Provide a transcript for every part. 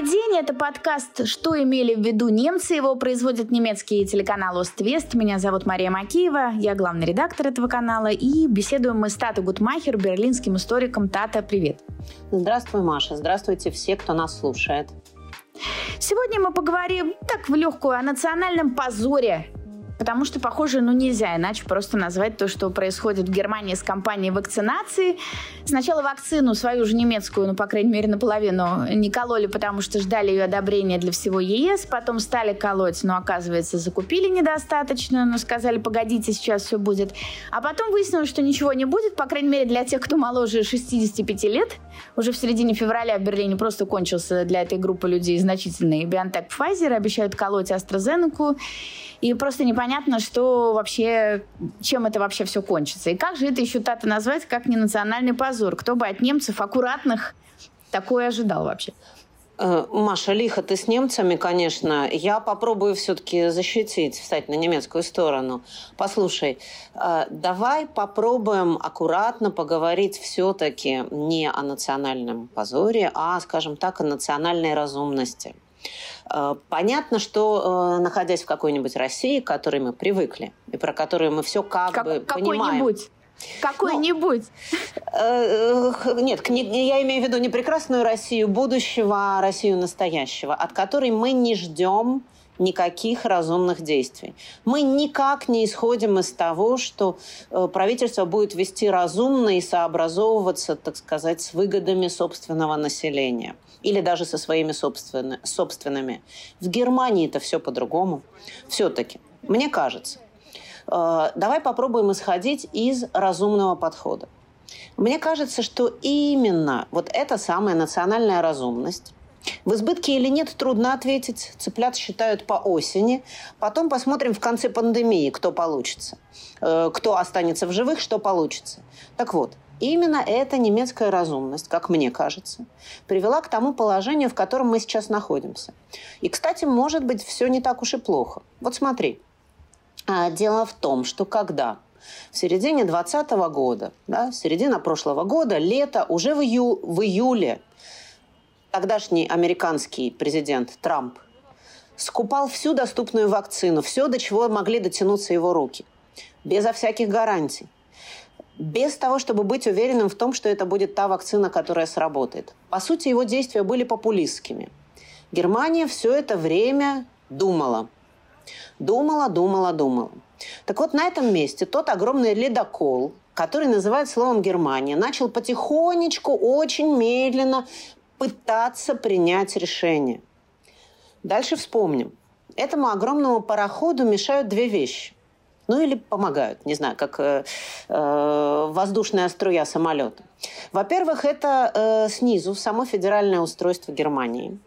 Добрый день, это подкаст «Что имели в виду немцы?». Его производит немецкий телеканал «Оствест». Меня зовут Мария Макеева, я главный редактор этого канала. И беседуем мы с Тата Гутмахер, берлинским историком. Тата, привет. Здравствуй, Маша. Здравствуйте все, кто нас слушает. Сегодня мы поговорим так в легкую о национальном позоре Потому что, похоже, ну нельзя иначе просто назвать то, что происходит в Германии с кампанией вакцинации. Сначала вакцину, свою же немецкую, ну, по крайней мере, наполовину, не кололи, потому что ждали ее одобрения для всего ЕС. Потом стали колоть, но, оказывается, закупили недостаточно, но сказали, погодите, сейчас все будет. А потом выяснилось, что ничего не будет, по крайней мере, для тех, кто моложе 65 лет. Уже в середине февраля в Берлине просто кончился для этой группы людей значительный BioNTech Pfizer. Обещают колоть AstraZeneca. И просто непонятно, что вообще, чем это вообще все кончится. И как же это еще Тата назвать, как не национальный позор? Кто бы от немцев аккуратных такое ожидал вообще? Э, Маша, лихо ты с немцами, конечно. Я попробую все-таки защитить, встать на немецкую сторону. Послушай, э, давай попробуем аккуратно поговорить все-таки не о национальном позоре, а, скажем так, о национальной разумности. Э, понятно, что э, находясь в какой-нибудь России, к которой мы привыкли, и про которую мы все как, как бы понимаем. Какой-нибудь. Какой-нибудь. Ну, нет, я имею в виду не прекрасную Россию будущего, а Россию настоящего, от которой мы не ждем никаких разумных действий. Мы никак не исходим из того, что правительство будет вести разумно и сообразовываться, так сказать, с выгодами собственного населения или даже со своими собственны, собственными. В Германии это все по-другому. Все-таки, мне кажется, э, давай попробуем исходить из разумного подхода. Мне кажется, что именно вот эта самая национальная разумность, в избытке или нет, трудно ответить. Цыплят считают по осени. Потом посмотрим в конце пандемии, кто получится. Э, кто останется в живых, что получится. Так вот, Именно эта немецкая разумность, как мне кажется, привела к тому положению, в котором мы сейчас находимся. И, кстати, может быть, все не так уж и плохо. Вот смотри. А, дело в том, что когда в середине 2020 года, да, середина прошлого года, лето, уже в, ию, в июле тогдашний американский президент Трамп скупал всю доступную вакцину, все, до чего могли дотянуться его руки, безо всяких гарантий без того, чтобы быть уверенным в том, что это будет та вакцина, которая сработает. По сути, его действия были популистскими. Германия все это время думала. Думала, думала, думала. Так вот, на этом месте тот огромный ледокол, который называют словом Германия, начал потихонечку, очень медленно пытаться принять решение. Дальше вспомним. Этому огромному пароходу мешают две вещи ну или помогают, не знаю, как э, э, воздушная струя самолета. Во-первых, это э, снизу само федеральное устройство Германии.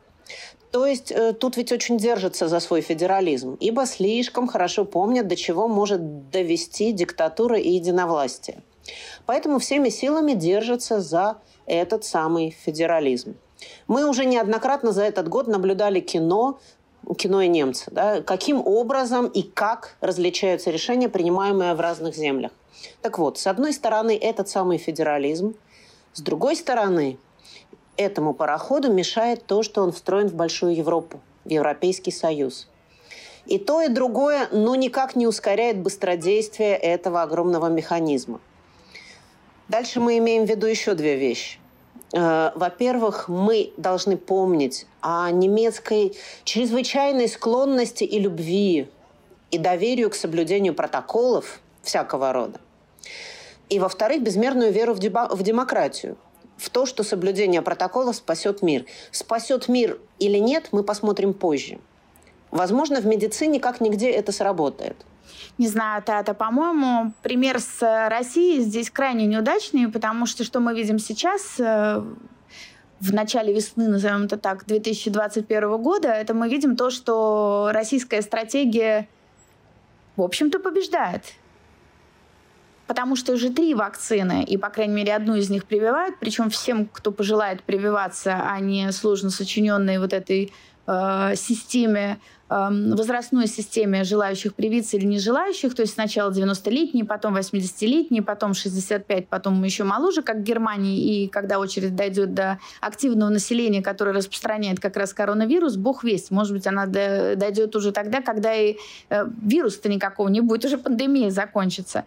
То есть э, тут ведь очень держится за свой федерализм, ибо слишком хорошо помнят, до чего может довести диктатура и единовластие. Поэтому всеми силами держатся за этот самый федерализм. Мы уже неоднократно за этот год наблюдали кино кино и немцы, да, каким образом и как различаются решения, принимаемые в разных землях. Так вот, с одной стороны, этот самый федерализм, с другой стороны, этому пароходу мешает то, что он встроен в Большую Европу, в Европейский Союз. И то, и другое, ну, никак не ускоряет быстродействие этого огромного механизма. Дальше мы имеем в виду еще две вещи. Э, во-первых, мы должны помнить о немецкой чрезвычайной склонности и любви и доверию к соблюдению протоколов всякого рода. И, во-вторых, безмерную веру в, деба- в демократию, в то, что соблюдение протоколов спасет мир. Спасет мир или нет, мы посмотрим позже. Возможно, в медицине как нигде это сработает – не знаю, Тата, по-моему, пример с Россией здесь крайне неудачный, потому что что мы видим сейчас э, в начале весны, назовем это так, 2021 года, это мы видим то, что российская стратегия, в общем-то, побеждает. Потому что уже три вакцины, и, по крайней мере, одну из них прививают, причем всем, кто пожелает прививаться, а не сложно сочиненной вот этой э, системе, э, возрастной системе желающих привиться или не желающих, то есть сначала 90-летние, потом 80-летние, потом 65, потом еще моложе, как в Германии, и когда очередь дойдет до активного населения, которое распространяет как раз коронавирус, бог весть, может быть, она дойдет уже тогда, когда и э, вируса-то никакого не будет, уже пандемия закончится.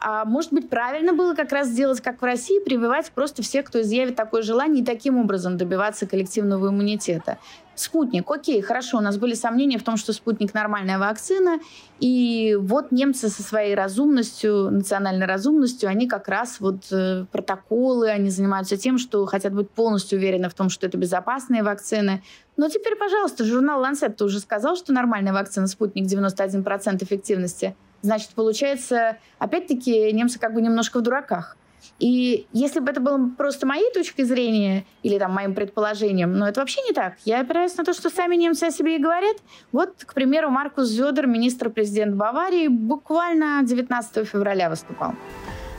А может быть, правильно было как раз сделать, как в России, прививать просто всех, кто изъявит такое желание, и таким образом добиваться коллективного иммунитета. Спутник, окей, хорошо, у нас были сомнения в том, что спутник нормальная вакцина, и вот немцы со своей разумностью, национальной разумностью, они как раз вот э, протоколы, они занимаются тем, что хотят быть полностью уверены в том, что это безопасные вакцины. Но теперь, пожалуйста, журнал Lancet уже сказал, что нормальная вакцина «Спутник» 91% эффективности – Значит, получается, опять-таки, немцы как бы немножко в дураках. И если бы это было просто моей точкой зрения или там моим предположением, но это вообще не так. Я опираюсь на то, что сами немцы о себе и говорят. Вот, к примеру, Маркус Зёдер, министр-президент Баварии, буквально 19 февраля выступал.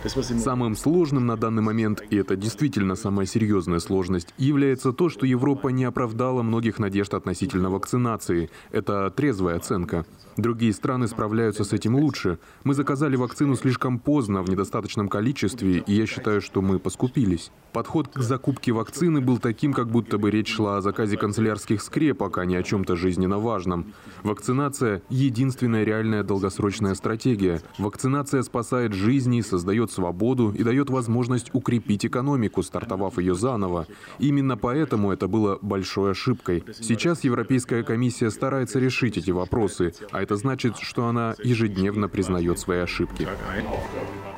Самым сложным на данный момент, и это действительно самая серьезная сложность, является то, что Европа не оправдала многих надежд относительно вакцинации. Это трезвая оценка. Другие страны справляются с этим лучше. Мы заказали вакцину слишком поздно, в недостаточном количестве, и я считаю, что мы поскупились. Подход к закупке вакцины был таким, как будто бы речь шла о заказе канцелярских скрепок, а не о чем-то жизненно важном. Вакцинация – единственная реальная долгосрочная стратегия. Вакцинация спасает жизни, создает свободу и дает возможность укрепить экономику, стартовав ее заново. Именно поэтому это было большой ошибкой. Сейчас Европейская комиссия старается решить эти вопросы, а это значит, что она ежедневно признает свои ошибки.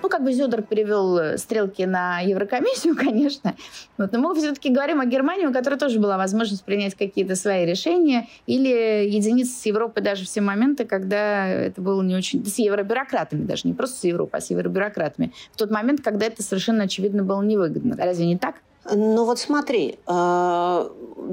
Ну, как бы Зюдер перевел э, стрелки на Еврокомиссию, конечно. Вот, но мы все-таки говорим о Германии, у которой тоже была возможность принять какие-то свои решения, или единицы с Европы даже все моменты, когда это было не очень... С евробюрократами даже, не просто с Европой, а с евробюрократами. В тот момент, когда это совершенно очевидно было невыгодно. Разве не так? Ну вот смотри, э,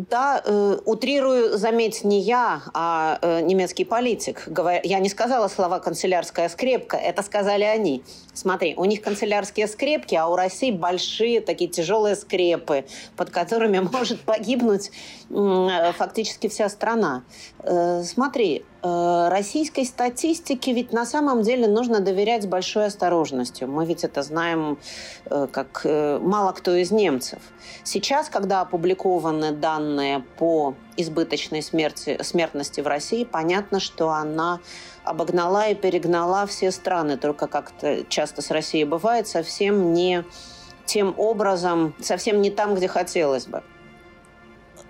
да, э, утрирую, заметь, не я, а э, немецкий политик. Я не сказала слова «канцелярская скрепка», это сказали они. Смотри, у них канцелярские скрепки, а у России большие такие тяжелые скрепы, под которыми может погибнуть фактически вся страна. Смотри, российской статистике ведь на самом деле нужно доверять с большой осторожностью. Мы ведь это знаем э, как э, мало кто из немцев. Сейчас, когда опубликованы данные по избыточной смерти, смертности в России, понятно, что она обогнала и перегнала все страны, только как-то часто с Россией бывает, совсем не тем образом, совсем не там, где хотелось бы.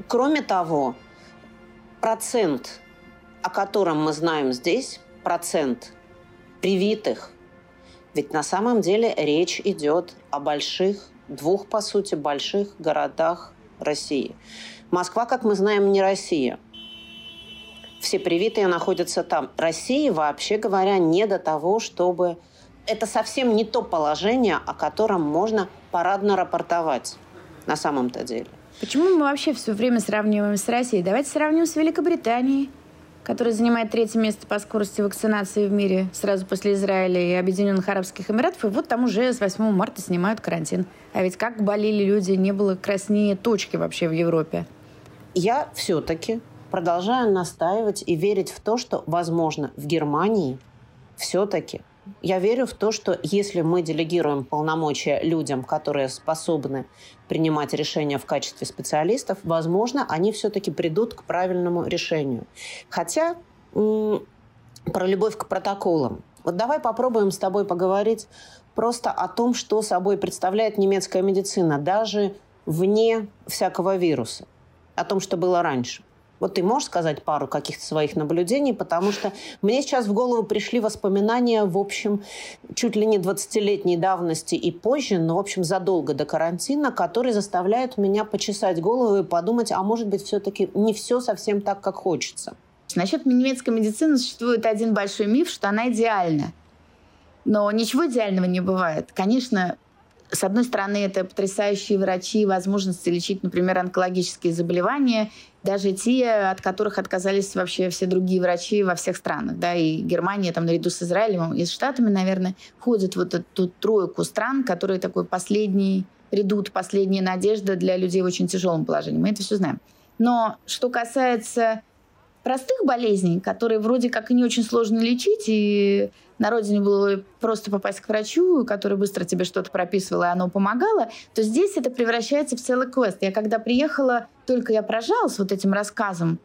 Кроме того, процент о котором мы знаем здесь, процент привитых, ведь на самом деле речь идет о больших, двух, по сути, больших городах России. Москва, как мы знаем, не Россия. Все привитые находятся там. России, вообще говоря, не до того, чтобы... Это совсем не то положение, о котором можно парадно рапортовать на самом-то деле. Почему мы вообще все время сравниваем с Россией? Давайте сравним с Великобританией, который занимает третье место по скорости вакцинации в мире сразу после Израиля и Объединенных Арабских Эмиратов. И вот там уже с 8 марта снимают карантин. А ведь как болели люди, не было краснее точки вообще в Европе. Я все-таки продолжаю настаивать и верить в то, что, возможно, в Германии все-таки я верю в то, что если мы делегируем полномочия людям, которые способны принимать решения в качестве специалистов, возможно, они все-таки придут к правильному решению. Хотя про любовь к протоколам. Вот давай попробуем с тобой поговорить просто о том, что собой представляет немецкая медицина, даже вне всякого вируса, о том, что было раньше. Вот ты можешь сказать пару каких-то своих наблюдений, потому что мне сейчас в голову пришли воспоминания, в общем, чуть ли не 20-летней давности и позже, но, в общем, задолго до карантина, которые заставляют меня почесать голову и подумать, а может быть, все-таки не все совсем так, как хочется. Насчет немецкой медицины существует один большой миф, что она идеальна. Но ничего идеального не бывает. Конечно, с одной стороны, это потрясающие врачи, возможности лечить, например, онкологические заболевания, даже те, от которых отказались вообще все другие врачи во всех странах. Да, и Германия там наряду с Израилем и с Штатами, наверное, входит вот эту тройку стран, которые такой последний редут, последняя надежда для людей в очень тяжелом положении. Мы это все знаем. Но что касается простых болезней, которые вроде как и не очень сложно лечить, и на родине было просто попасть к врачу, который быстро тебе что-то прописывал, и оно помогало, то здесь это превращается в целый квест. Я когда приехала, только я прожалась вот этим рассказом,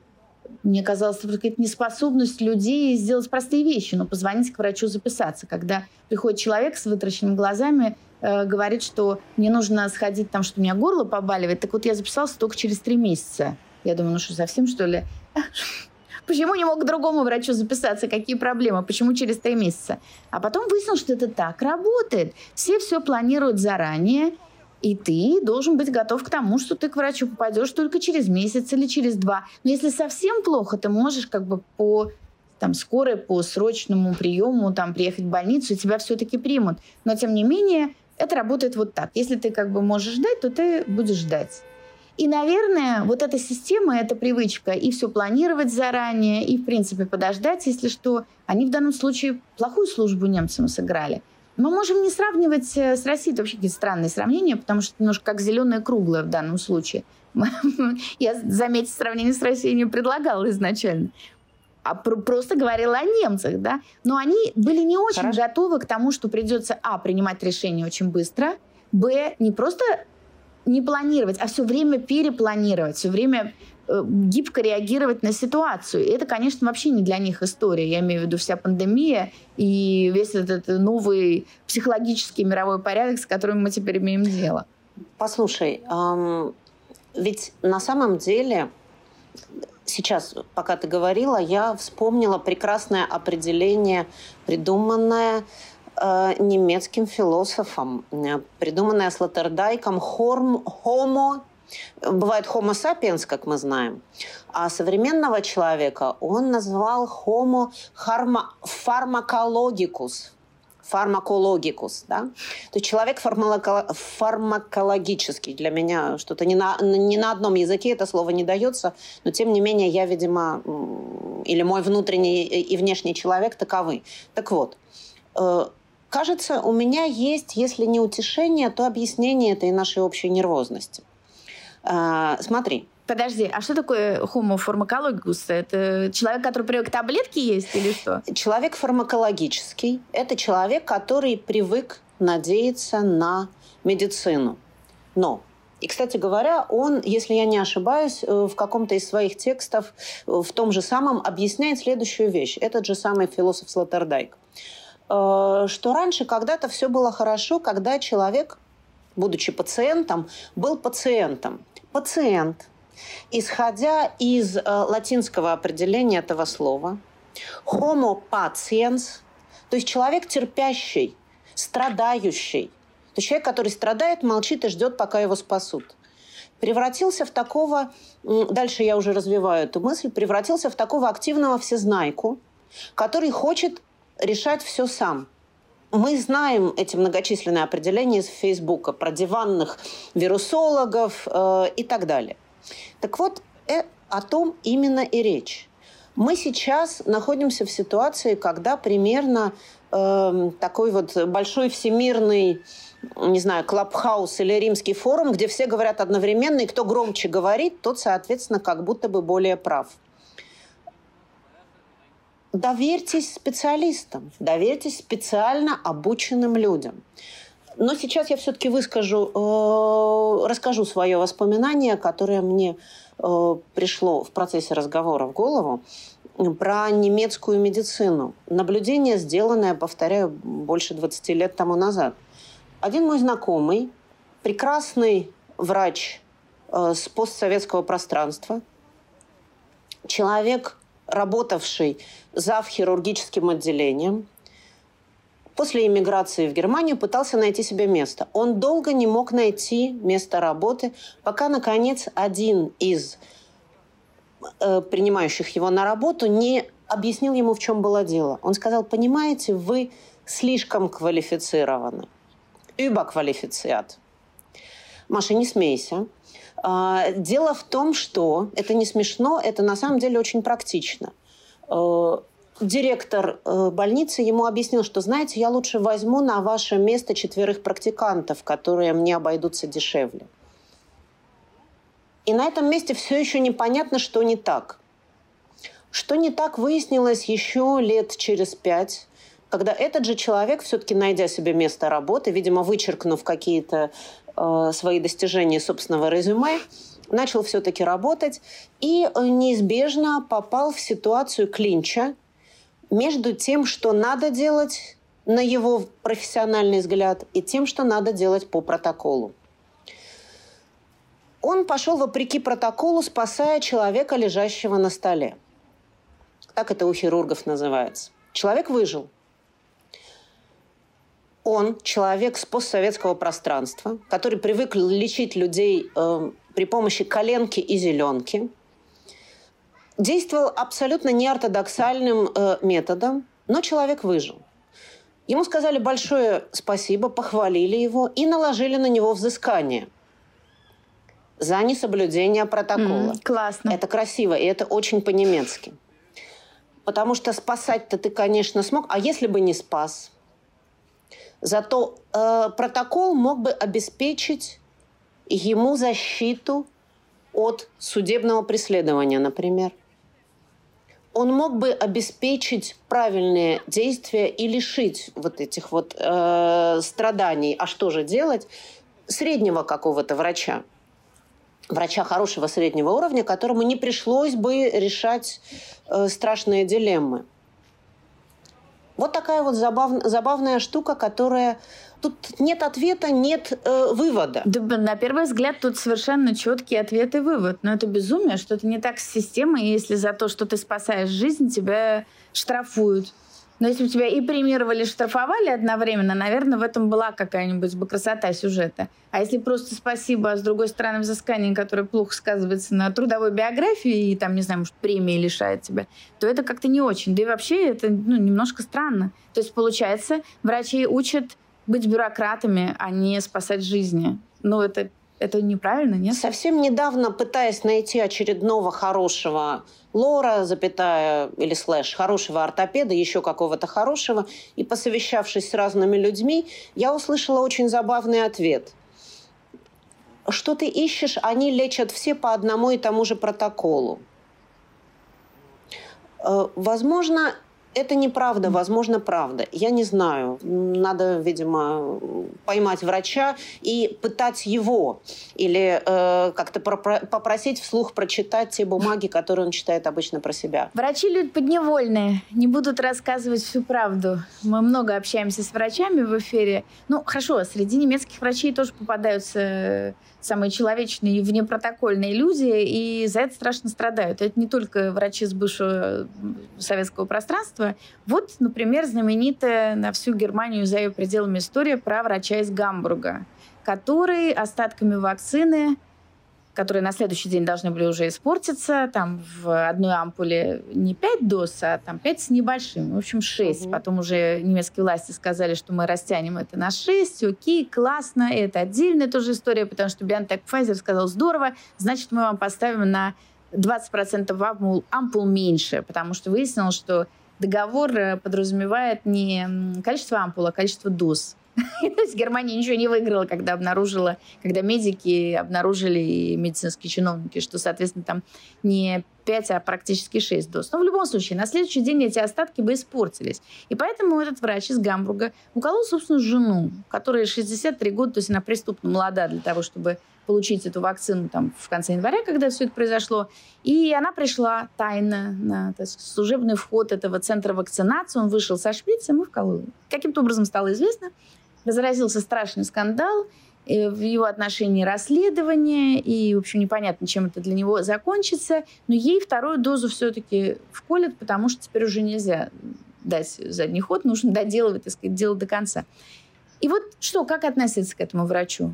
мне казалось, это какая-то неспособность людей сделать простые вещи, но позвонить к врачу, записаться. Когда приходит человек с вытраченными глазами, э, говорит, что мне нужно сходить там, что у меня горло побаливает, так вот я записался только через три месяца. Я думаю, ну что, совсем что ли? Почему не мог к другому врачу записаться? Какие проблемы? Почему через три месяца? А потом выяснилось, что это так работает. Все все планируют заранее, и ты должен быть готов к тому, что ты к врачу попадешь только через месяц или через два. Но если совсем плохо, ты можешь как бы по там, скорой, по срочному приему там, приехать в больницу, и тебя все-таки примут. Но, тем не менее, это работает вот так. Если ты как бы можешь ждать, то ты будешь ждать. И, наверное, вот эта система, эта привычка и все планировать заранее, и, в принципе, подождать, если что, они в данном случае плохую службу немцам сыграли. Мы можем не сравнивать э, с Россией, это вообще какие-то странные сравнения, потому что немножко как зеленое круглое в данном случае. Я, заметить, сравнение с Россией не предлагала изначально а просто говорила о немцах, да. Но они были не очень Хорошо. готовы к тому, что придется, а, принимать решения очень быстро, б, не просто не планировать, а все время перепланировать, все время э, гибко реагировать на ситуацию. И это, конечно, вообще не для них история. Я имею в виду вся пандемия и весь этот новый психологический мировой порядок, с которым мы теперь имеем дело. Послушай, эм, ведь на самом деле сейчас, пока ты говорила, я вспомнила прекрасное определение, придуманное немецким философом, э, придуманная Слоттердайком хорм, «homo» Бывает homo sapiens, как мы знаем. А современного человека он назвал homo pharmacologicus. Фармакологикус, да? То есть человек фармакологический. Для меня что-то не на, не на одном языке это слово не дается, но тем не менее я, видимо, или мой внутренний и внешний человек таковы. Так вот, э, Кажется, у меня есть, если не утешение, то объяснение этой нашей общей нервозности. А, смотри. Подожди, а что такое pharmacologicus? Это человек, который привык таблетки есть или что? Человек фармакологический. Это человек, который привык надеяться на медицину. Но и, кстати говоря, он, если я не ошибаюсь, э, в каком-то из своих текстов э, в том же самом объясняет следующую вещь. Этот же самый философ Слоттердайк. Э, что раньше когда-то все было хорошо, когда человек, будучи пациентом, был пациентом. Пациент, исходя из э, латинского определения этого слова, homo patiens, то есть человек терпящий, страдающий, то есть человек, который страдает, молчит и ждет, пока его спасут. Превратился в такого, дальше я уже развиваю эту мысль, превратился в такого активного всезнайку, который хочет решать все сам. Мы знаем эти многочисленные определения из Фейсбука про диванных вирусологов э, и так далее. Так вот, э, о том именно и речь. Мы сейчас находимся в ситуации, когда примерно э, такой вот большой всемирный не знаю, клабхаус или римский форум, где все говорят одновременно, и кто громче говорит, тот, соответственно, как будто бы более прав доверьтесь специалистам, доверьтесь специально обученным людям. Но сейчас я все-таки выскажу, э, расскажу свое воспоминание, которое мне э, пришло в процессе разговора в голову про немецкую медицину. Наблюдение, сделанное, повторяю, больше 20 лет тому назад. Один мой знакомый, прекрасный врач э, с постсоветского пространства, человек, работавший зав хирургическим отделением, после иммиграции в Германию пытался найти себе место. Он долго не мог найти место работы, пока, наконец, один из э, принимающих его на работу не объяснил ему, в чем было дело. Он сказал, понимаете, вы слишком квалифицированы. Überqualifiziert. Маша, не смейся. А, дело в том, что это не смешно, это на самом деле очень практично. Э, директор э, больницы ему объяснил, что, знаете, я лучше возьму на ваше место четверых практикантов, которые мне обойдутся дешевле. И на этом месте все еще непонятно, что не так. Что не так, выяснилось еще лет через пять, когда этот же человек, все-таки найдя себе место работы, видимо, вычеркнув какие-то свои достижения собственного резюме, начал все-таки работать и э, неизбежно попал в ситуацию клинча между тем, что надо делать на его профессиональный взгляд, и тем, что надо делать по протоколу. Он пошел вопреки протоколу, спасая человека, лежащего на столе. Так это у хирургов называется. Человек выжил. Он человек с постсоветского пространства, который привык лечить людей э, при помощи коленки и зеленки, действовал абсолютно неортодоксальным э, методом, но человек выжил. Ему сказали большое спасибо, похвалили его и наложили на него взыскание за несоблюдение протокола. Mm, классно. Это красиво, и это очень по-немецки. Потому что спасать-то ты, конечно, смог, а если бы не спас? Зато э, протокол мог бы обеспечить ему защиту от судебного преследования, например. Он мог бы обеспечить правильные действия и лишить вот этих вот э, страданий. А что же делать? Среднего какого-то врача. Врача хорошего среднего уровня, которому не пришлось бы решать э, страшные дилеммы. Вот такая вот забав, забавная штука, которая тут нет ответа, нет э, вывода. Да, на первый взгляд тут совершенно четкий ответ и вывод. Но это безумие, что это не так с системой, если за то, что ты спасаешь жизнь, тебя штрафуют. Но если бы тебя и премировали, штрафовали одновременно, наверное, в этом была какая-нибудь бы красота сюжета. А если просто спасибо, а с другой стороны взыскание, которое плохо сказывается на трудовой биографии и там, не знаю, может, премии лишает тебя, то это как-то не очень. Да и вообще это ну, немножко странно. То есть, получается, врачи учат быть бюрократами, а не спасать жизни. Ну, это, это неправильно, нет? Совсем недавно, пытаясь найти очередного хорошего лора, запятая, или слэш, хорошего ортопеда, еще какого-то хорошего, и посовещавшись с разными людьми, я услышала очень забавный ответ. Что ты ищешь, они лечат все по одному и тому же протоколу. Э, возможно, это неправда, возможно, правда. Я не знаю. Надо, видимо, поймать врача и пытать его. Или э, как-то попросить вслух прочитать те бумаги, которые он читает обычно про себя. Врачи люди подневольные, не будут рассказывать всю правду. Мы много общаемся с врачами в эфире. Ну, хорошо, среди немецких врачей тоже попадаются самые человечные и внепротокольные люди, и за это страшно страдают. Это не только врачи с бывшего советского пространства. Вот, например, знаменитая на всю Германию за ее пределами история про врача из Гамбурга, который остатками вакцины которые на следующий день должны были уже испортиться. Там в одной ампуле не 5 доз, а там 5 с небольшим. В общем, 6. Угу. Потом уже немецкие власти сказали, что мы растянем это на 6. Окей, классно. Это отдельная тоже история, потому что BioNTech Pfizer сказал, здорово, значит, мы вам поставим на 20% ампул, ампул меньше, потому что выяснилось, что договор э, подразумевает не количество ампул, а количество доз. То есть Германия ничего не выиграла, когда обнаружила, когда медики обнаружили и медицинские чиновники, что, соответственно, там не 5, а практически 6 доз. Но в любом случае, на следующий день эти остатки бы испортились. И поэтому этот врач из Гамбурга уколол, собственно, жену, которая 63 года, то есть она преступно молода для того, чтобы получить эту вакцину там, в конце января, когда все это произошло. И она пришла тайно на так служебный вход этого центра вакцинации. Он вышел со шприцем и вколол. Каким-то образом стало известно, разразился страшный скандал, э, в его отношении расследование, и, в общем, непонятно, чем это для него закончится. Но ей вторую дозу все-таки вколят, потому что теперь уже нельзя дать задний ход, нужно доделывать, так сказать, дело до конца. И вот что, как относиться к этому врачу?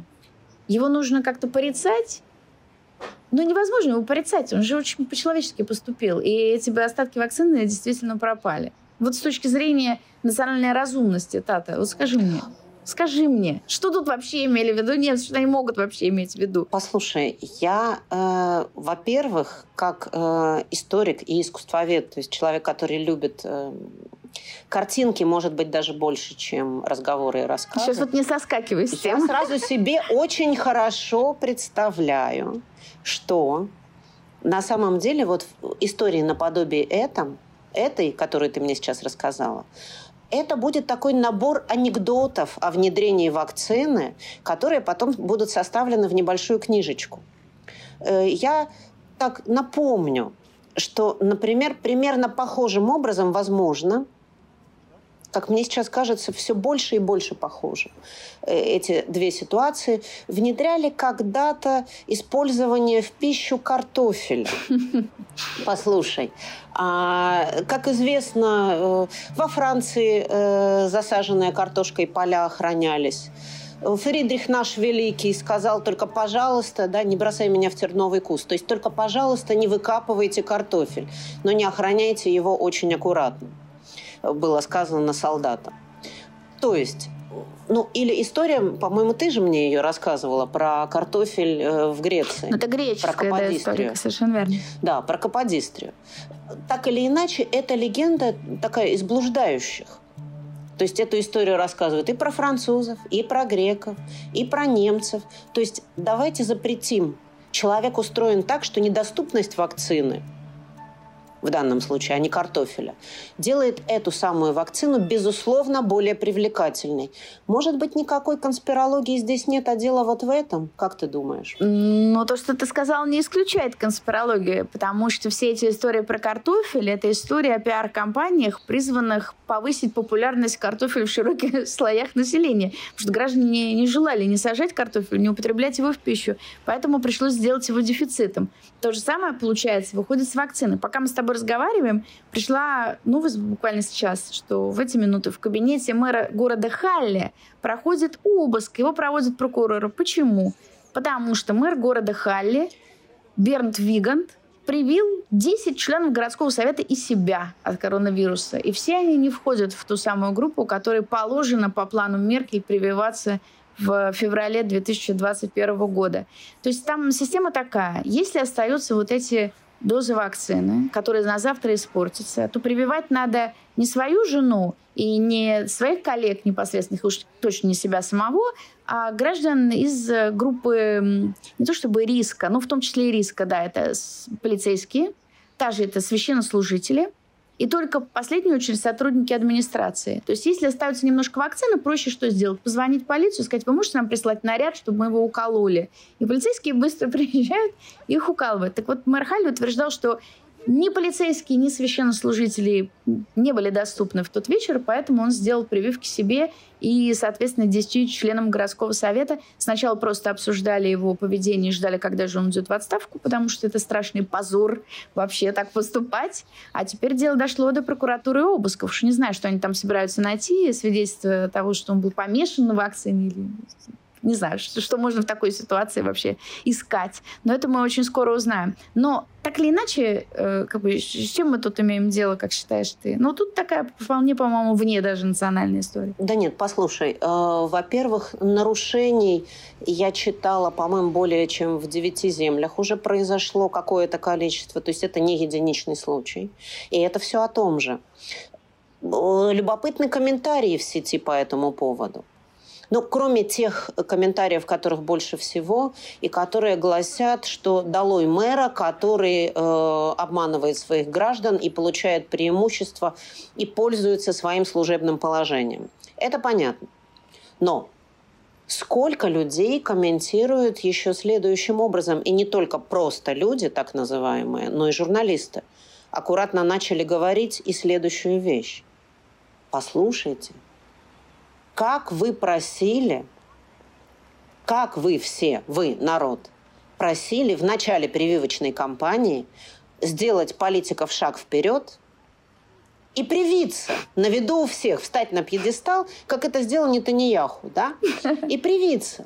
Его нужно как-то порицать? Ну, невозможно его порицать, он же очень по-человечески поступил. И эти бы остатки вакцины действительно пропали. Вот с точки зрения национальной разумности, Тата, вот скажи мне, Скажи мне, что тут вообще имели в виду? Нет, что они могут вообще иметь в виду? Послушай, я, э, во-первых, как э, историк и искусствовед, то есть человек, который любит э, Картинки, может быть, даже больше, чем разговоры и рассказы. Сейчас вот не соскакивай с тем. Я сразу себе очень хорошо представляю, что на самом деле вот истории наподобие этом, этой, которую ты мне сейчас рассказала, это будет такой набор анекдотов о внедрении вакцины, которые потом будут составлены в небольшую книжечку. Э, я так напомню, что, например, примерно похожим образом, возможно, как мне сейчас кажется, все больше и больше похожи. Э, эти две ситуации внедряли когда-то использование в пищу картофеля. Послушай, а, как известно, э, во Франции э, засаженная картошкой поля охранялись. Фридрих наш великий сказал только, пожалуйста, да, не бросай меня в терновый куст. То есть только, пожалуйста, не выкапывайте картофель, но не охраняйте его очень аккуратно было сказано солдатам. То есть ну, или история, по-моему, ты же мне ее рассказывала про картофель э, в Греции. Ну, это греческая про да, история, совершенно верно. Да, про Каподистрию. Так или иначе, эта легенда такая из блуждающих. То есть эту историю рассказывают и про французов, и про греков, и про немцев. То есть давайте запретим. Человек устроен так, что недоступность вакцины – в данном случае, а не картофеля, делает эту самую вакцину, безусловно, более привлекательной. Может быть, никакой конспирологии здесь нет, а дело вот в этом? Как ты думаешь? Ну, то, что ты сказал, не исключает конспирологию, потому что все эти истории про картофель – это история о пиар-компаниях, призванных повысить популярность картофеля в широких слоях населения. Потому что граждане не, желали не сажать картофель, не употреблять его в пищу. Поэтому пришлось сделать его дефицитом. То же самое, получается, выходит с вакцины. Пока мы с тобой тобой разговариваем, пришла новость буквально сейчас, что в эти минуты в кабинете мэра города Халли проходит обыск, его проводят прокуроры. Почему? Потому что мэр города Халли Бернт Вигант привил 10 членов городского совета и себя от коронавируса. И все они не входят в ту самую группу, которой положено по плану Меркель прививаться в феврале 2021 года. То есть там система такая. Если остаются вот эти дозы вакцины, которая на завтра испортится, то прививать надо не свою жену и не своих коллег непосредственных, уж точно не себя самого, а граждан из группы не то чтобы риска, но в том числе и риска, да, это полицейские, также это священнослужители – и только в последнюю очередь сотрудники администрации. То есть если остается немножко вакцины, проще что сделать? Позвонить полицию, сказать, вы можете нам прислать наряд, чтобы мы его укололи? И полицейские быстро приезжают и их укалывают. Так вот, мэр Халли утверждал, что ни полицейские, ни священнослужители не были доступны в тот вечер, поэтому он сделал прививки себе и, соответственно, 10 членам городского совета. Сначала просто обсуждали его поведение и ждали, когда же он идет в отставку, потому что это страшный позор вообще так поступать. А теперь дело дошло до прокуратуры и обысков. Уж не знаю, что они там собираются найти, свидетельство того, что он был помешан на вакцине или не знаю, что, что можно в такой ситуации вообще искать. Но это мы очень скоро узнаем. Но так или иначе, э, как бы, с чем мы тут имеем дело, как считаешь ты? Ну, тут такая вполне, по-моему, вне даже национальная история. Да нет, послушай, э, во-первых, нарушений я читала, по-моему, более чем в девяти землях уже произошло какое-то количество. То есть это не единичный случай. И это все о том же. Э, любопытный комментарий в сети по этому поводу. Ну, кроме тех комментариев, которых больше всего, и которые гласят, что долой мэра, который э, обманывает своих граждан и получает преимущество и пользуется своим служебным положением. Это понятно. Но сколько людей комментируют еще следующим образом, и не только просто люди, так называемые, но и журналисты, аккуратно начали говорить и следующую вещь. Послушайте, как вы просили, как вы все, вы, народ, просили в начале прививочной кампании сделать политиков шаг вперед и привиться на виду у всех, встать на пьедестал, как это сделал Нетаньяху, да? И привиться.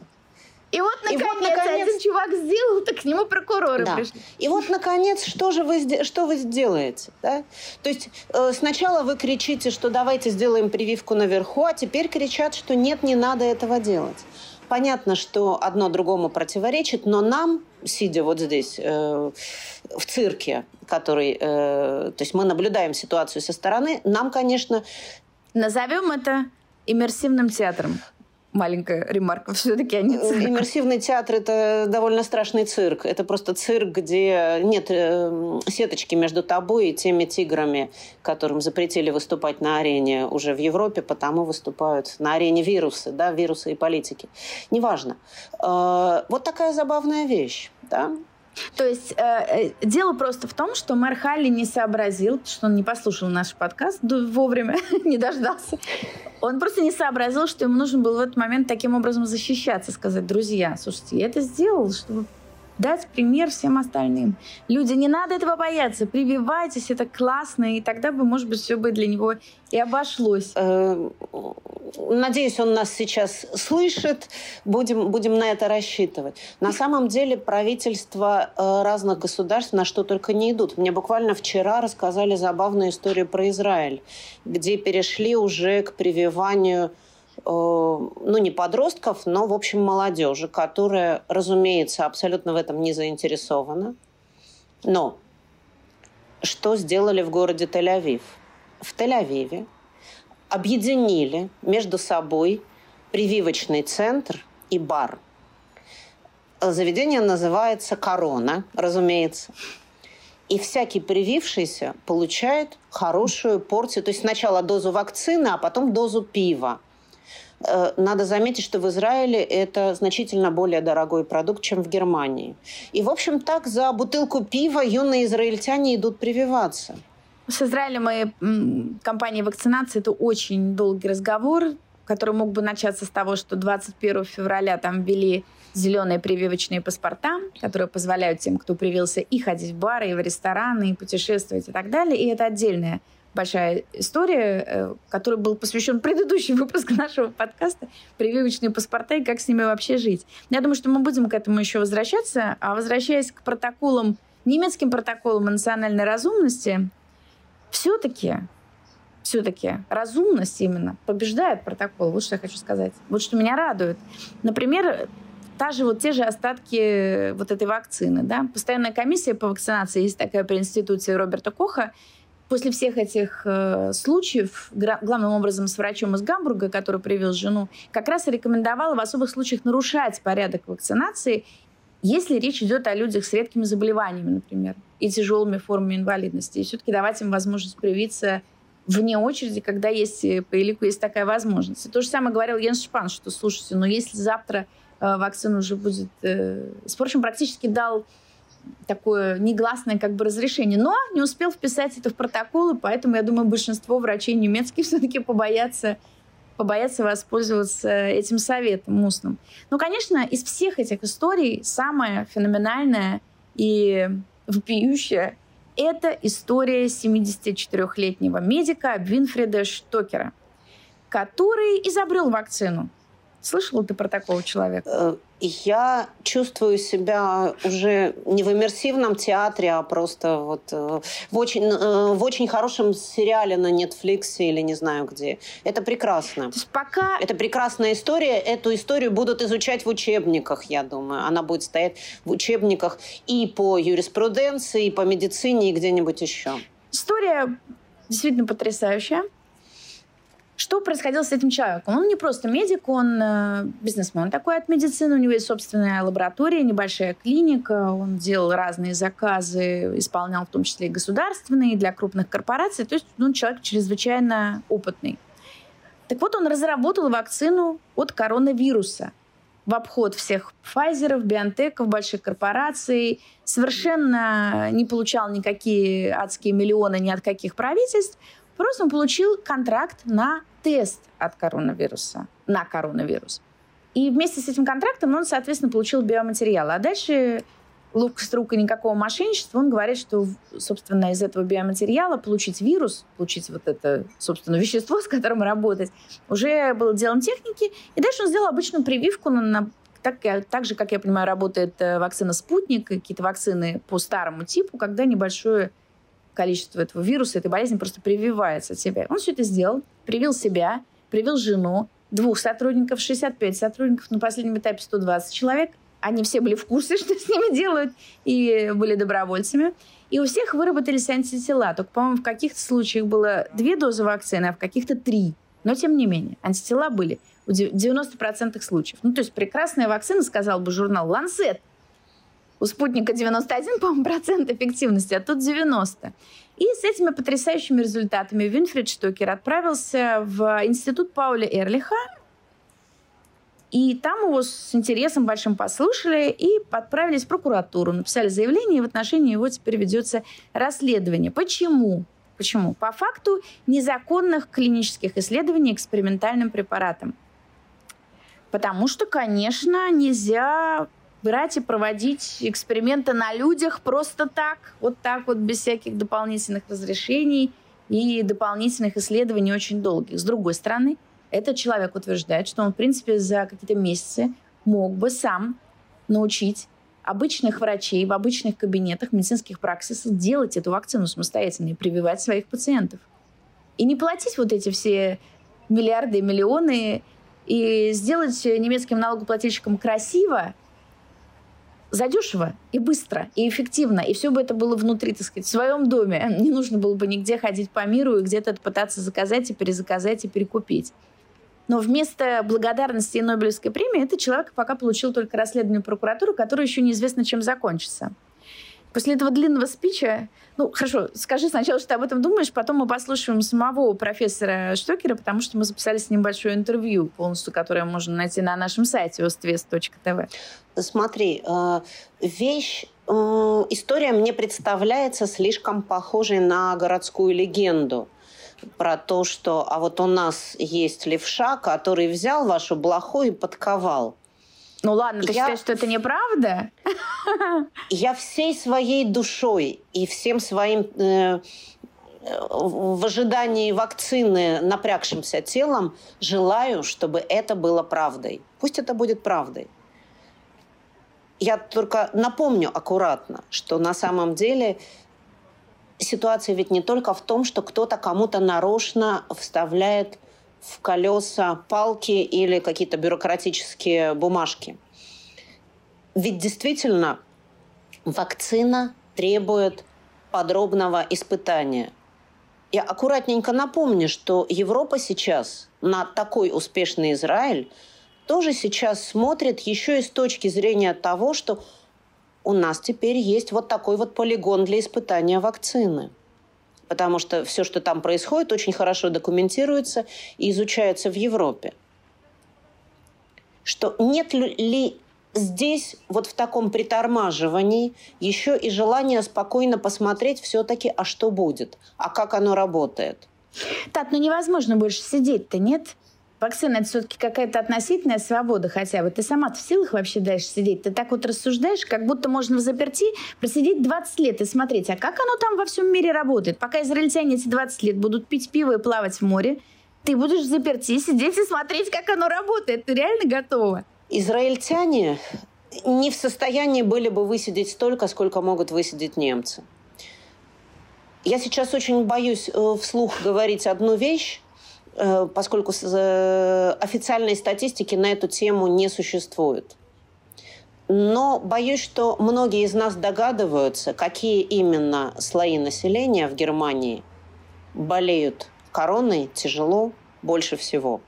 И вот, наконец, и вот, наконец, один чувак сделал, так к нему прокуроры да. пришли. И вот, наконец, что же вы, что вы сделаете? Да? То есть э, сначала вы кричите, что давайте сделаем прививку наверху, а теперь кричат, что нет, не надо этого делать. понятно, что одно другому противоречит, но нам, сидя вот здесь, э, в цирке, который, э, то есть мы наблюдаем ситуацию со стороны, нам, конечно... Назовем это иммерсивным театром маленькая ремарка. Все-таки они цирк. Иммерсивный театр – это довольно страшный цирк. Это просто цирк, где нет э, сеточки между тобой и теми тиграми, которым запретили выступать на арене уже в Европе, потому выступают на арене вирусы, да, вирусы и политики. Неважно. Э, вот такая забавная вещь. Да? То есть э, э, дело просто в том, что мэр Халли не сообразил, что он не послушал наш подкаст вовремя, не дождался. Он просто не сообразил, что ему нужно было в этот момент таким образом защищаться, сказать, друзья, слушайте, я это сделал, чтобы дать пример всем остальным. Люди, не надо этого бояться, прививайтесь, это классно, и тогда бы, может быть, все бы для него и обошлось. Э, надеюсь, он нас сейчас слышит, будем, будем на это рассчитывать. На самом деле правительства э, разных государств на что только не идут. Мне буквально вчера рассказали забавную историю про Израиль, где перешли уже к прививанию ну, не подростков, но, в общем, молодежи, которая, разумеется, абсолютно в этом не заинтересована. Но что сделали в городе Тель-Авив? В Тель-Авиве объединили между собой прививочный центр и бар. Заведение называется «Корона», разумеется. И всякий привившийся получает хорошую порцию, то есть сначала дозу вакцины, а потом дозу пива. Э, надо заметить, что в Израиле это значительно более дорогой продукт, чем в Германии. И, в общем, так за бутылку пива юные израильтяне идут прививаться. С Израилем и компанией вакцинации это очень долгий разговор, который мог бы начаться с того, что 21 февраля там ввели зеленые прививочные паспорта, которые позволяют тем, кто привился, и ходить в бары, и в рестораны, и путешествовать и так далее. И это отдельная большая история, э, которой был посвящен предыдущий выпуск нашего подкаста «Прививочные паспорта и как с ними вообще жить». Я думаю, что мы будем к этому еще возвращаться. А возвращаясь к протоколам, немецким протоколам о национальной разумности, все-таки все-таки разумность именно побеждает протокол. Вот что я хочу сказать. Вот что меня радует. Например, та же вот те же остатки вот этой вакцины. Да? Постоянная комиссия по вакцинации, есть такая при институте Роберта Коха, после всех этих э, случаев, главным образом с врачом из Гамбурга, который привез жену, как раз и рекомендовала в особых случаях нарушать порядок вакцинации, если речь идет о людях с редкими заболеваниями, например, и тяжелыми формами инвалидности. И все-таки давать им возможность привиться вне очереди, когда есть э, по элику есть такая возможность. И то же самое говорил Йенс Шпан, что, слушайте, но ну, если завтра э, вакцина уже будет... Э, впрочем, практически дал такое негласное как бы разрешение, но не успел вписать это в протоколы, поэтому я думаю, большинство врачей немецких все-таки побоятся побоятся воспользоваться этим советом устным. Ну, конечно, из всех этих историй самая феноменальная и вопиющая – это история 74-летнего медика Винфреда Штокера, который изобрел вакцину. Слышала ты про такого человека? Э, я чувствую себя уже не в иммерсивном театре, а просто вот э, в очень, э, в очень хорошем сериале на Netflix или не знаю где. Это прекрасно. То есть пока... Это прекрасная история. Эту историю будут изучать в учебниках, я думаю. Она будет стоять в учебниках и по юриспруденции, и по медицине, и где-нибудь еще. История действительно потрясающая. Что происходило с этим человеком? Он не просто медик, он э, бизнесмен такой от медицины. У него есть собственная лаборатория, небольшая клиника. Он делал разные заказы, исполнял в том числе и государственные, для крупных корпораций. То есть ну, человек чрезвычайно опытный. Так вот, он разработал вакцину от коронавируса в обход всех Pfizer, Биотеков, больших корпораций, совершенно не получал никакие адские миллионы ни от каких правительств. Просто он получил контракт на тест от коронавируса, на коронавирус. И вместе с этим контрактом он, соответственно, получил биоматериалы. А дальше ловкость рук и никакого мошенничества, он говорит, что, собственно, из этого биоматериала получить вирус, получить вот это, собственно, вещество, с которым работать, уже было делом техники. И дальше он сделал обычную прививку на, на так, так же, как я понимаю, работает э, вакцина «Спутник», какие-то вакцины по старому типу, когда небольшое количество этого вируса, этой болезни просто прививается от себя. Он все это сделал, привил себя, привил жену, двух сотрудников, 65 сотрудников, на последнем этапе 120 человек. Они все были в курсе, что с ними делают, и были добровольцами. И у всех выработались антитела. Только, по-моему, в каких-то случаях было две дозы вакцины, а в каких-то три. Но, тем не менее, антитела были в 90% случаев. Ну, то есть прекрасная вакцина, сказал бы журнал «Ланцет». У спутника 91, по-моему, процент эффективности, а тут 90. И с этими потрясающими результатами Винфрид Штокер отправился в институт Пауля Эрлиха, и там его с интересом большим послушали и отправились в прокуратуру, написали заявление, и в отношении его теперь ведется расследование. Почему? Почему? По факту незаконных клинических исследований экспериментальным препаратом. Потому что, конечно, нельзя брать и проводить эксперименты на людях просто так, вот так вот, без всяких дополнительных разрешений и дополнительных исследований очень долгих. С другой стороны, этот человек утверждает, что он, в принципе, за какие-то месяцы мог бы сам научить обычных врачей в обычных кабинетах медицинских праксисов делать эту вакцину самостоятельно и прививать своих пациентов. И не платить вот эти все миллиарды и миллионы, и сделать немецким налогоплательщикам красиво задешево и быстро, и эффективно. И все бы это было внутри, так сказать, в своем доме. Не нужно было бы нигде ходить по миру и где-то пытаться заказать и перезаказать и перекупить. Но вместо благодарности и Нобелевской премии этот человек пока получил только расследование прокуратуры, которое еще неизвестно, чем закончится. После этого длинного спича, ну, хорошо, скажи сначала, что ты об этом думаешь, потом мы послушаем самого профессора Штокера, потому что мы записали с ним большое интервью полностью, которое можно найти на нашем сайте ostvest.tv. Смотри, э, вещь, э, история мне представляется слишком похожей на городскую легенду про то, что а вот у нас есть левша, который взял вашу блоху и подковал. Ну ладно, ты я... считаешь, что это неправда? Я всей своей душой и всем своим э, в ожидании вакцины напрягшимся телом желаю, чтобы это было правдой. Пусть это будет правдой. Я только напомню аккуратно, что на самом деле ситуация ведь не только в том, что кто-то кому-то нарочно вставляет в колеса палки или какие-то бюрократические бумажки. Ведь действительно вакцина требует подробного испытания. Я аккуратненько напомню, что Европа сейчас на такой успешный Израиль тоже сейчас смотрит еще и с точки зрения того, что у нас теперь есть вот такой вот полигон для испытания вакцины потому что все, что там происходит, очень хорошо документируется и изучается в Европе. Что нет ли здесь, вот в таком притормаживании, еще и желание спокойно посмотреть все-таки, а что будет, а как оно работает. Так, ну невозможно больше сидеть-то, нет? Вакцина – это все-таки какая-то относительная свобода хотя бы. Ты сама в силах вообще дальше сидеть? Ты так вот рассуждаешь, как будто можно в заперти просидеть 20 лет и смотреть, а как оно там во всем мире работает? Пока израильтяне эти 20 лет будут пить пиво и плавать в море, ты будешь в заперти сидеть и смотреть, как оно работает. Ты реально готова? Израильтяне не в состоянии были бы высидеть столько, сколько могут высидеть немцы. Я сейчас очень боюсь э, вслух говорить одну вещь, поскольку э, официальной статистики на эту тему не существует. Но боюсь, что многие из нас догадываются, какие именно слои населения в Германии болеют короной тяжело больше всего.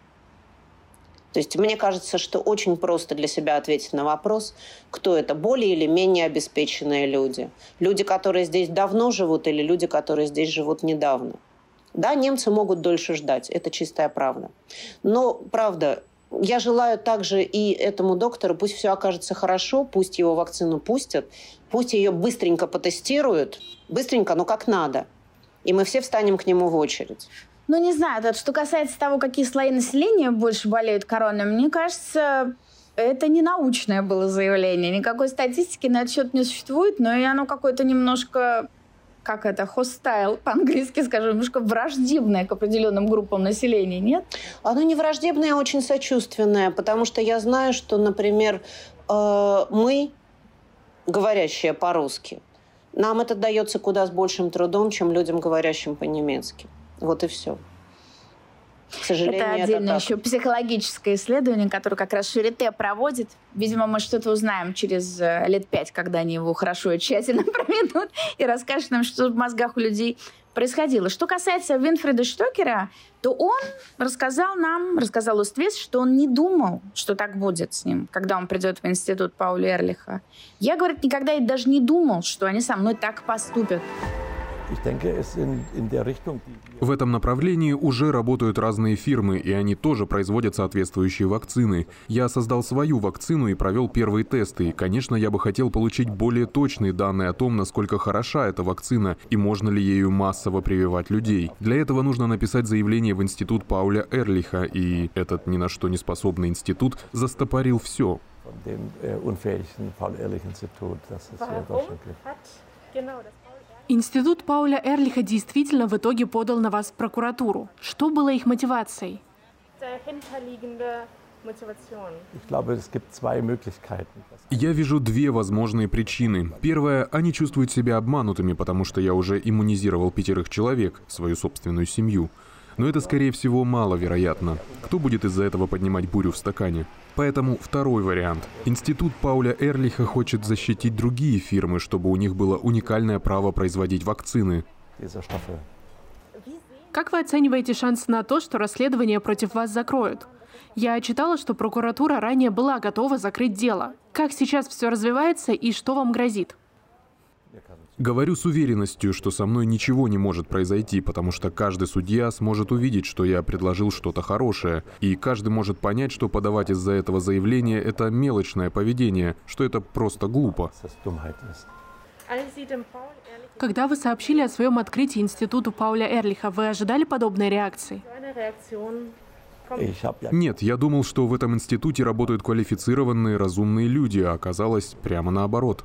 То есть мне кажется, что очень просто для себя ответить на вопрос, кто это, более или менее обеспеченные люди. Люди, которые здесь давно живут, или люди, которые здесь живут недавно. Да, немцы могут дольше ждать, это чистая правда. Но, правда, я желаю также и этому доктору, пусть все окажется хорошо, пусть его вакцину пустят, пусть ее быстренько потестируют, быстренько, но как надо. И мы все встанем к нему в очередь. Ну, не знаю, вот, что касается того, какие слои населения больше болеют короной, мне кажется, это не научное было заявление. Никакой статистики на этот счет не существует, но и оно какое-то немножко как это, hostile, по-английски скажу, немножко враждебное к определенным группам населения, нет? Оно не враждебное, а очень сочувственное, потому что я знаю, что, например, э, мы, говорящие по-русски, нам это дается куда с большим трудом, чем людям, говорящим по-немецки. Вот и все. К сожалению, это отдельное это еще психологическое исследование, которое как раз Шарите проводит. Видимо, мы что-то узнаем через э, лет пять, когда они его хорошо и тщательно проведут и расскажут нам, что в мозгах у людей происходило. Что касается Винфреда Штокера, то он рассказал нам, рассказал Уствес, что он не думал, что так будет с ним, когда он придет в институт Пауля Эрлиха. Я, говорит, никогда и даже не думал, что они со мной так поступят. В этом направлении уже работают разные фирмы, и они тоже производят соответствующие вакцины. Я создал свою вакцину и провел первые тесты. И, конечно, я бы хотел получить более точные данные о том, насколько хороша эта вакцина и можно ли ею массово прививать людей. Для этого нужно написать заявление в институт Пауля Эрлиха, и этот ни на что не способный институт застопорил все. Институт Пауля Эрлиха действительно в итоге подал на вас в прокуратуру. Что было их мотивацией? Я вижу две возможные причины. Первая, они чувствуют себя обманутыми, потому что я уже иммунизировал пятерых человек, свою собственную семью. Но это, скорее всего, маловероятно. Кто будет из-за этого поднимать бурю в стакане? Поэтому второй вариант. Институт Пауля Эрлиха хочет защитить другие фирмы, чтобы у них было уникальное право производить вакцины. Как вы оцениваете шанс на то, что расследование против вас закроют? Я читала, что прокуратура ранее была готова закрыть дело. Как сейчас все развивается и что вам грозит? Говорю с уверенностью, что со мной ничего не может произойти, потому что каждый судья сможет увидеть, что я предложил что-то хорошее, и каждый может понять, что подавать из-за этого заявления – это мелочное поведение, что это просто глупо. Когда вы сообщили о своем открытии Институту Пауля Эрлиха, вы ожидали подобной реакции? Нет, я думал, что в этом институте работают квалифицированные, разумные люди, а оказалось прямо наоборот.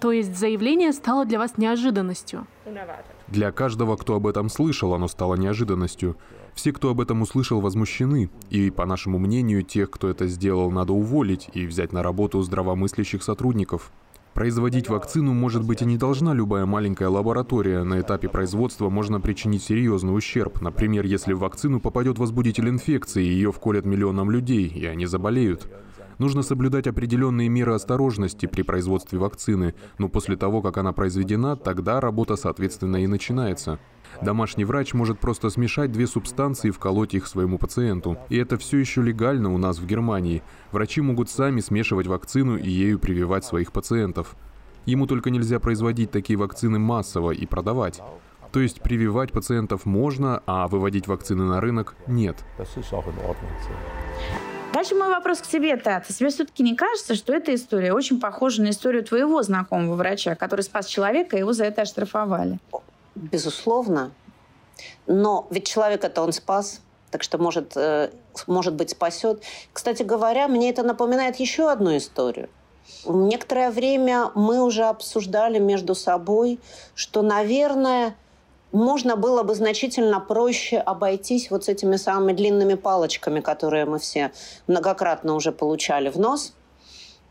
То есть заявление стало для вас неожиданностью? Для каждого, кто об этом слышал, оно стало неожиданностью. Все, кто об этом услышал, возмущены. И, по нашему мнению, тех, кто это сделал, надо уволить и взять на работу здравомыслящих сотрудников. Производить вакцину, может быть, и не должна любая маленькая лаборатория. На этапе производства можно причинить серьезный ущерб. Например, если в вакцину попадет возбудитель инфекции, ее вколят миллионам людей, и они заболеют. Нужно соблюдать определенные меры осторожности при производстве вакцины, но после того, как она произведена, тогда работа, соответственно, и начинается. Домашний врач может просто смешать две субстанции и вколоть их своему пациенту. И это все еще легально у нас в Германии. Врачи могут сами смешивать вакцину и ею прививать своих пациентов. Ему только нельзя производить такие вакцины массово и продавать. То есть прививать пациентов можно, а выводить вакцины на рынок нет. Дальше мой вопрос к тебе, Тата. Тебе все-таки не кажется, что эта история очень похожа на историю твоего знакомого врача, который спас человека, и его за это оштрафовали? Безусловно. Но ведь человека-то он спас, так что может, э, может быть спасет. Кстати говоря, мне это напоминает еще одну историю. Некоторое время мы уже обсуждали между собой, что, наверное, можно было бы значительно проще обойтись вот с этими самыми длинными палочками, которые мы все многократно уже получали в нос.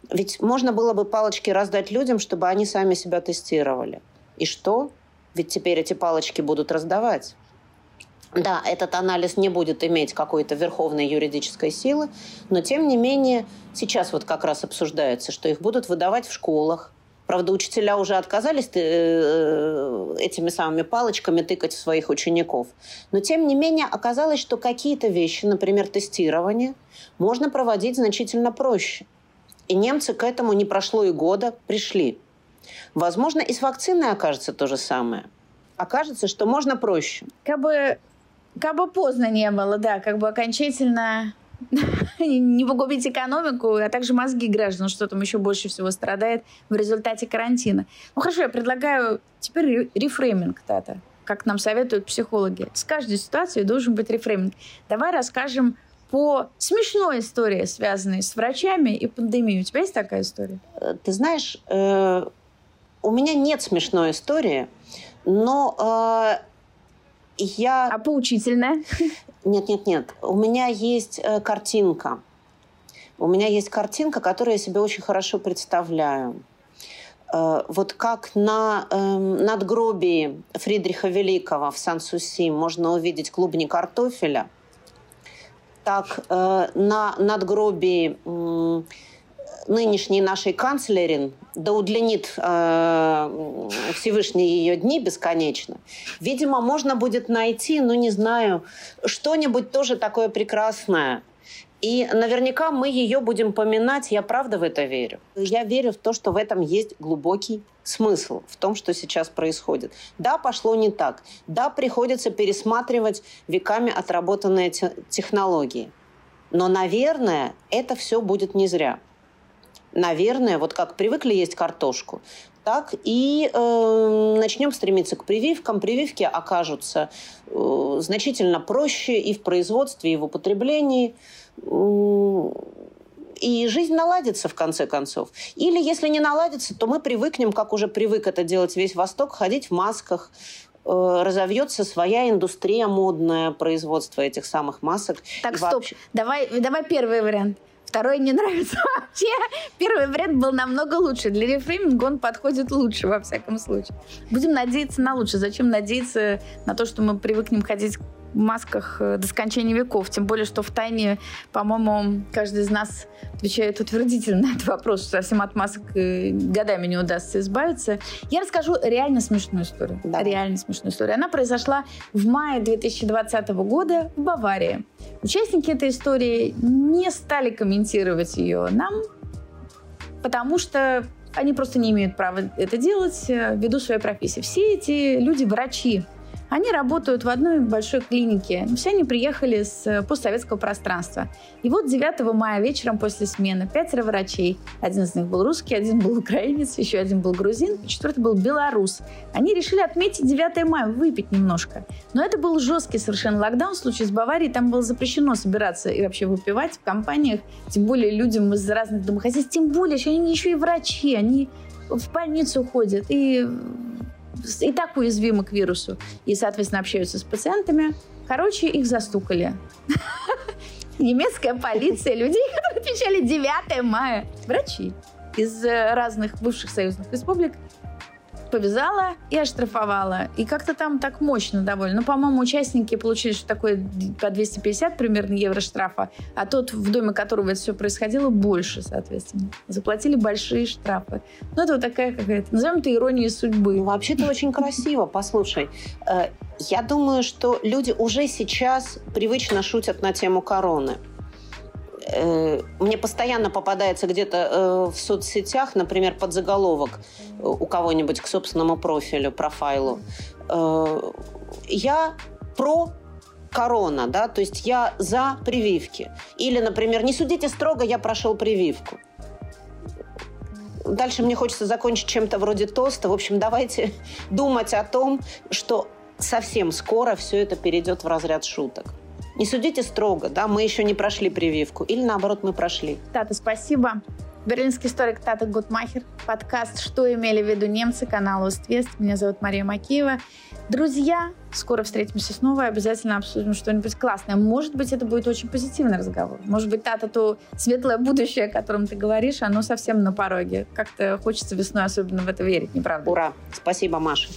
Ведь можно было бы палочки раздать людям, чтобы они сами себя тестировали. И что? Ведь теперь эти палочки будут раздавать. Да, этот анализ не будет иметь какой-то верховной юридической силы, но тем не менее сейчас вот как раз обсуждается, что их будут выдавать в школах, Правда, учителя уже отказались э, этими самыми палочками тыкать в своих учеников. Но, тем не менее, оказалось, что какие-то вещи, например, тестирование, можно проводить значительно проще. И немцы к этому не прошло и года пришли. Возможно, и с вакциной окажется то же самое. Окажется, что можно проще. Как бы, как бы поздно не было, да, как бы окончательно не погубить экономику, а также мозги граждан, что там еще больше всего страдает в результате карантина. Ну хорошо, я предлагаю теперь рефрейминг, Тата, как нам советуют психологи. С каждой ситуацией должен быть рефрейминг. Давай расскажем по смешной истории, связанной с врачами и пандемией. У тебя есть такая история? Э, ты знаешь, э, у меня нет смешной истории, но э, я... А поучительная? Нет, нет, нет. У меня есть э, картинка. У меня есть картинка, которую я себе очень хорошо представляю. Э, вот как на э, надгробии Фридриха Великого в Сан-Суси можно увидеть клубни картофеля, так э, на надгробии э, нынешней нашей канцлерин, да удлинит э, Всевышний ее дни бесконечно, видимо, можно будет найти, ну не знаю, что-нибудь тоже такое прекрасное – и наверняка мы ее будем поминать, я правда в это верю. Я верю в то, что в этом есть глубокий смысл в том, что сейчас происходит. Да, пошло не так. Да, приходится пересматривать веками отработанные технологии. Но, наверное, это все будет не зря. Наверное, вот как привыкли есть картошку, так и э, начнем стремиться к прививкам. Прививки окажутся э, значительно проще и в производстве, и в употреблении и жизнь наладится в конце концов. Или если не наладится, то мы привыкнем, как уже привык это делать весь Восток, ходить в масках, э, разовьется своя индустрия модная, производство этих самых масок. Так, стоп. Вообще... Давай, давай первый вариант. Второй не нравится вообще. Первый вариант был намного лучше. Для рефрейминга он подходит лучше, во всяком случае. Будем надеяться на лучшее. Зачем надеяться на то, что мы привыкнем ходить масках э, до скончания веков. Тем более, что в тайне, по-моему, каждый из нас отвечает утвердительно на этот вопрос, что совсем от масок э, годами не удастся избавиться. Я расскажу реально смешную историю. Да. Реально смешную историю. Она произошла в мае 2020 года в Баварии. Участники этой истории не стали комментировать ее нам, потому что они просто не имеют права это делать э, ввиду своей профессии. Все эти люди врачи, они работают в одной большой клинике. Все они приехали с э, постсоветского пространства. И вот 9 мая вечером после смены пятеро врачей. Один из них был русский, один был украинец, еще один был грузин, четвертый был белорус. Они решили отметить 9 мая, выпить немножко. Но это был жесткий совершенно локдаун. В случае с Баварией там было запрещено собираться и вообще выпивать в компаниях. Тем более людям из разных домохозяйств. Тем более, что они еще и врачи. Они в больницу ходят и и так уязвимы к вирусу и, соответственно, общаются с пациентами. Короче, их застукали. Немецкая полиция, людей, которые отвечали 9 мая, врачи из э, разных бывших союзных республик, повязала и оштрафовала. И как-то там так мощно довольно. Ну, по-моему, участники получили что такое по 250 примерно евро штрафа, а тот, в доме которого это все происходило, больше, соответственно. Заплатили большие штрафы. Ну, это вот такая какая-то, назовем это иронией судьбы. Ну, вообще-то очень красиво, послушай. Э, я думаю, что люди уже сейчас привычно шутят на тему короны. Э, мне постоянно попадается где-то э, в соцсетях, например, под заголовок э, у кого-нибудь к собственному профилю, профайлу. Я про корона, да, то есть я за прививки. Или, например, не судите строго, я прошел прививку. Дальше мне хочется закончить чем-то вроде тоста. В общем, давайте думать о том, что совсем скоро все это перейдет в разряд шуток. Не судите строго, да, мы еще не прошли прививку. Или наоборот, мы прошли. Тата, спасибо. Берлинский историк Тата Гутмахер. Подкаст «Что имели в виду немцы?» канал «Уствест». Меня зовут Мария Макеева. Друзья, скоро встретимся снова и обязательно обсудим что-нибудь классное. Может быть, это будет очень позитивный разговор. Может быть, Тата, то светлое будущее, о котором ты говоришь, оно совсем на пороге. Как-то хочется весной особенно в это верить, не правда? Ура! Спасибо, Маша.